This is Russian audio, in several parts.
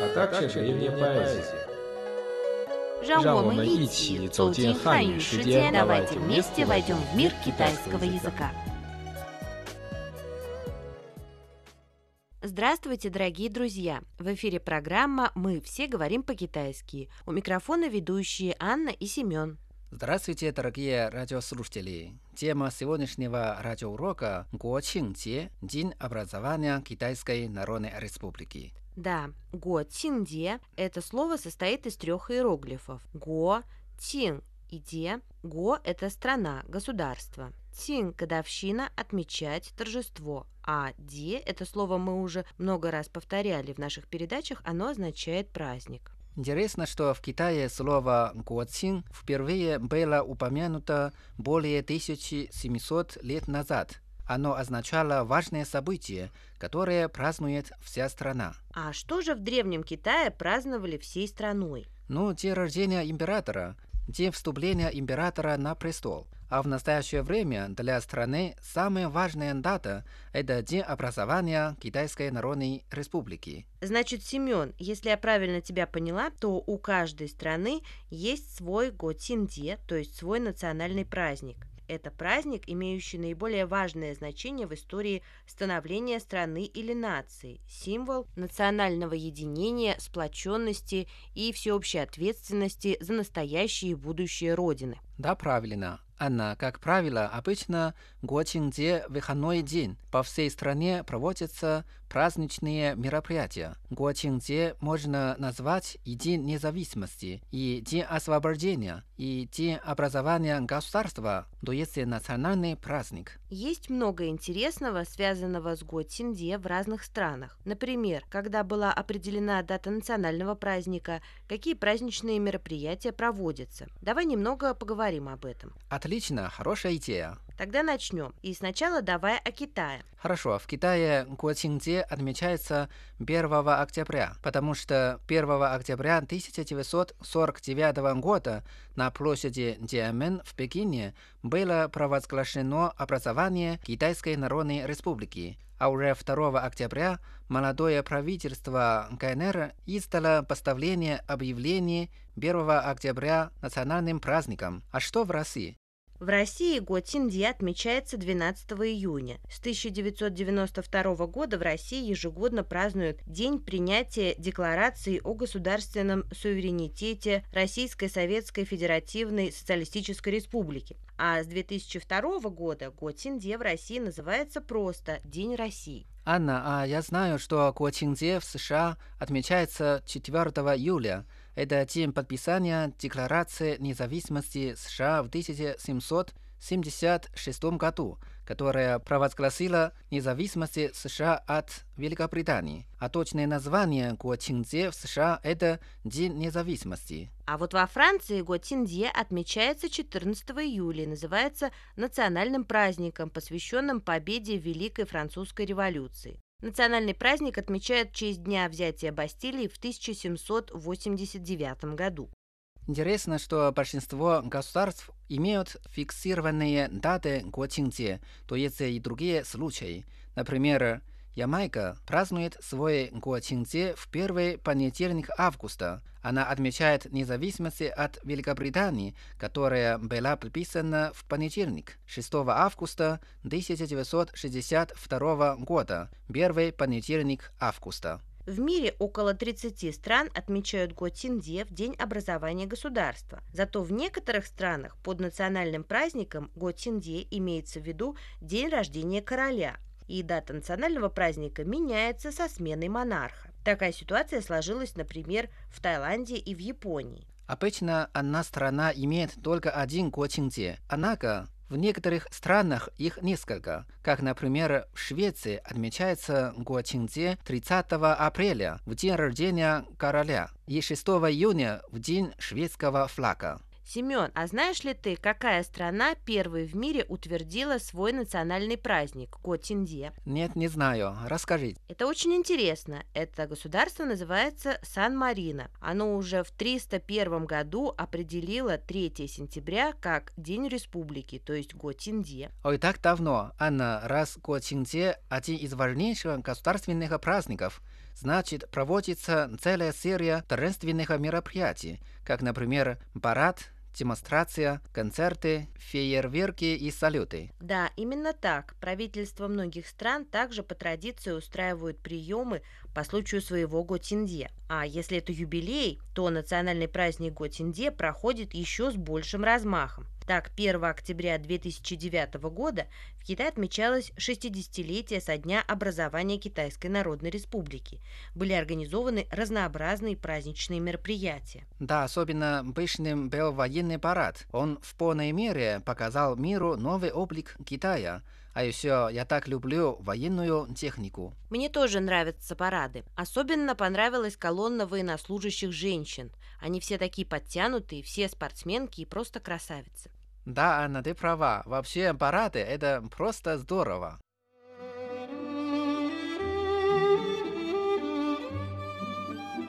а также древняя поэзия. 让我让我们们一一起起走进走进汉汉语语世界世界， давайте давайте вместе вместе войдем в мир китайского китайского языка. языка. Здравствуйте, дорогие друзья! В эфире программа «Мы все говорим по-китайски». У микрофона ведущие Анна и Семен. Здравствуйте, дорогие радиослушатели! Тема сегодняшнего радиоурока – Гуочинг-Де, День образования Китайской Народной Республики. Да, го Цинде – это слово состоит из трех иероглифов. Го, Цин и Де. Го – это страна, государство. Цин – годовщина, отмечать, торжество. А Де – это слово мы уже много раз повторяли в наших передачах, оно означает праздник. Интересно, что в Китае слово «гуоцин» впервые было упомянуто более 1700 лет назад. Оно означало важное событие, которое празднует вся страна. А что же в Древнем Китае праздновали всей страной? Ну, день рождения императора, день вступления императора на престол. А в настоящее время для страны самая важная дата – это День образования Китайской Народной Республики. Значит, Семен, если я правильно тебя поняла, то у каждой страны есть свой Готинде, то есть свой национальный праздник. Это праздник, имеющий наиболее важное значение в истории становления страны или нации, символ национального единения, сплоченности и всеобщей ответственности за настоящее и будущее Родины. Да, правильно. Анна, как правило, обычно Гуочинде выходной день. По всей стране проводятся праздничные мероприятия. Гуочинде можно назвать и День независимости, и День освобождения, и День образования государства, то есть национальный праздник. Есть много интересного, связанного с Готинде в разных странах. Например, когда была определена дата национального праздника, какие праздничные мероприятия проводятся. Давай немного поговорим об этом. Отлично, хорошая идея. Тогда начнем. И сначала давай о Китае. Хорошо, в Китае Гуочинде отмечается 1 октября, потому что 1 октября 1949 года на площади Диамен в Пекине было провозглашено образование Китайской Народной Республики, а уже 2 октября молодое правительство КНР издало поставление объявления 1 октября национальным праздником. А что в России? В России Готинде отмечается 12 июня. С 1992 года в России ежегодно празднуют День принятия Декларации о государственном суверенитете Российской Советской Федеративной Социалистической Республики. А с 2002 года Готинде в России называется просто День России. Анна, а я знаю, что Гуочинде в США отмечается 4 июля. Это день подписания Декларации независимости США в 1776 году, которая провозгласила независимость США от Великобритании. А точное название Гуочинде в США – это День независимости. А вот во Франции Готинде отмечается 14 июля и называется национальным праздником, посвященным победе Великой Французской революции. Национальный праздник отмечают в честь Дня взятия Бастилии в 1789 году. Интересно, что большинство государств имеют фиксированные даты Гуочинде, то есть и другие случаи. Например, Ямайка празднует свой Гуочинде в первый понедельник августа. Она отмечает независимость от Великобритании, которая была подписана в понедельник, 6 августа 1962 года, первый понедельник августа. В мире около 30 стран отмечают Готинде в День образования государства. Зато в некоторых странах под национальным праздником Готинде имеется в виду день рождения короля, и дата национального праздника меняется со сменой монарха. Такая ситуация сложилась, например, в Таиланде и в Японии. Обычно одна страна имеет только один Гуочинде. Однако В некоторых странах их несколько, как, например, в Швеции отмечается Го Чингзе 30 апреля, в день рождения короля, и 6 июня, в день шведского флага. Семен, а знаешь ли ты, какая страна первой в мире утвердила свой национальный праздник – Котинде? Нет, не знаю. Расскажи. Это очень интересно. Это государство называется Сан-Марино. Оно уже в 301 году определило 3 сентября как День Республики, то есть Готинде. Ой, так давно. Анна, раз Го Чингзе – один из важнейших государственных праздников, значит, проводится целая серия торжественных мероприятий, как, например, парад, демонстрация, концерты, фейерверки и салюты. Да, именно так. Правительства многих стран также по традиции устраивают приемы по случаю своего Готинде. А если это юбилей, то национальный праздник Готинде проходит еще с большим размахом. Так, 1 октября 2009 года Китае отмечалось 60-летие со дня образования Китайской Народной Республики. Были организованы разнообразные праздничные мероприятия. Да, особенно пышным был военный парад. Он в полной мере показал миру новый облик Китая. А еще я так люблю военную технику. Мне тоже нравятся парады. Особенно понравилась колонна военнослужащих женщин. Они все такие подтянутые, все спортсменки и просто красавицы. Да, Анна, ты права. Вообще парады – это просто здорово.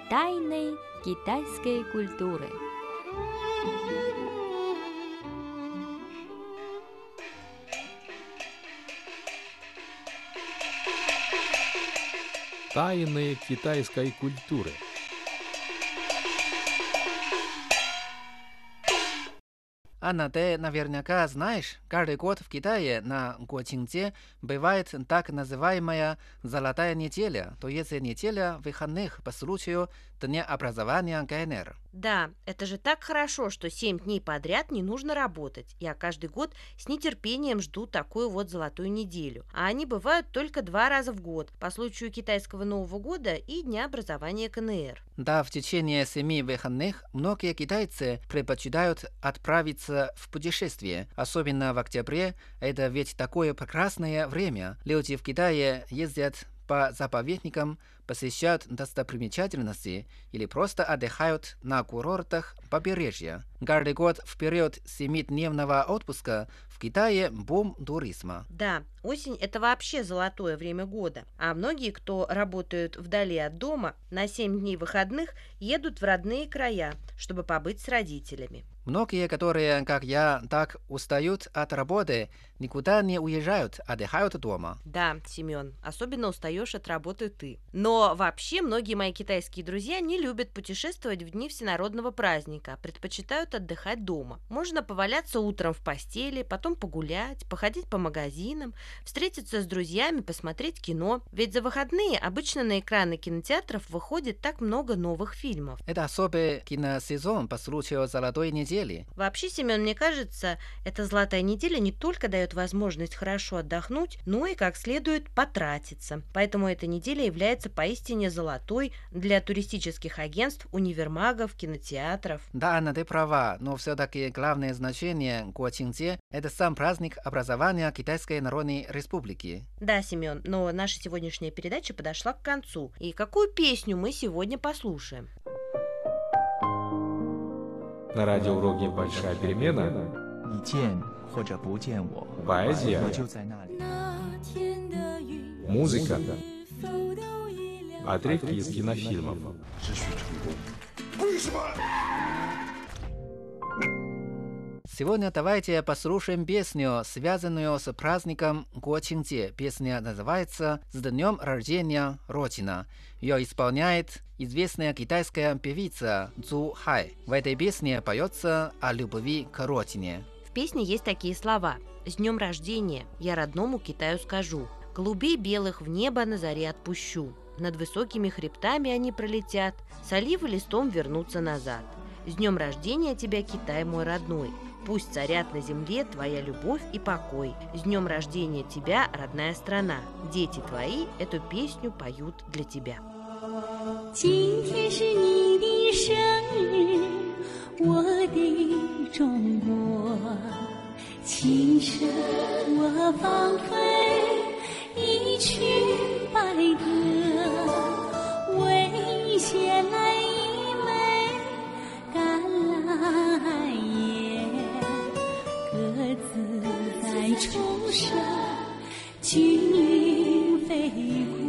Тайны китайской культуры. Тайны китайской культуры. Анна, ты наверняка знаешь, каждый год в Китае на Гуочинзе бывает так называемая «золотая неделя», то есть неделя выходных по случаю Дня образования КНР. Да, это же так хорошо, что 7 дней подряд не нужно работать. Я каждый год с нетерпением жду такую вот золотую неделю. А они бывают только два раза в год, по случаю китайского Нового года и Дня образования КНР. Да, в течение семи выходных многие китайцы предпочитают отправиться в путешествие, особенно в октябре. Это ведь такое прекрасное время. Люди в Китае ездят по заповедникам, посещают достопримечательности или просто отдыхают на курортах побережья. Каждый год в период семидневного отпуска в Китае бум туризма. Да, осень – это вообще золотое время года. А многие, кто работают вдали от дома, на 7 дней выходных едут в родные края, чтобы побыть с родителями. Многие, которые, как я, так устают от работы, никуда не уезжают, отдыхают дома. Да, Семен, особенно устаешь от работы ты. Но вообще многие мои китайские друзья не любят путешествовать в дни всенародного праздника, предпочитают отдыхать дома. Можно поваляться утром в постели, потом погулять, походить по магазинам, встретиться с друзьями, посмотреть кино. Ведь за выходные обычно на экраны кинотеатров выходит так много новых фильмов. Это особый киносезон по случаю Золотой недели. Вообще, Семен, мне кажется, эта золотая неделя не только дает возможность хорошо отдохнуть, но и как следует потратиться. Поэтому эта неделя является поистине золотой для туристических агентств, универмагов, кинотеатров. Да, Анна, ты права, но все-таки главное значение Гуочинзе – это сам праздник образования Китайской Народной Республики. Да, Семен, но наша сегодняшняя передача подошла к концу. И какую песню мы сегодня послушаем? На радиоуроке «Большая перемена» 你见或者不见我， поэзия, 我就在那里。 музыка, отрывки из кинофильмов. Сегодня давайте послушаем песню, связанную с праздником Гуочинзе. Песня называется «С днем рождения Родина». Ее исполняет известная китайская певица Цу Хай. В этой песне поется о любви к родине. В песне есть такие слова. «С днем рождения я родному Китаю скажу, голубей белых в небо на заре отпущу. Над высокими хребтами они пролетят, с оливы листом вернутся назад. С днем рождения тебя, Китай мой родной, Пусть царят на земле твоя любовь и покой. С днем рождения тебя, родная страна. Дети твои эту песню поют для тебя. 今天是你的生日，我的中国，请 今生我芳菲一曲百合，为衔来一枚橄榄叶， 自在重生轻云飞过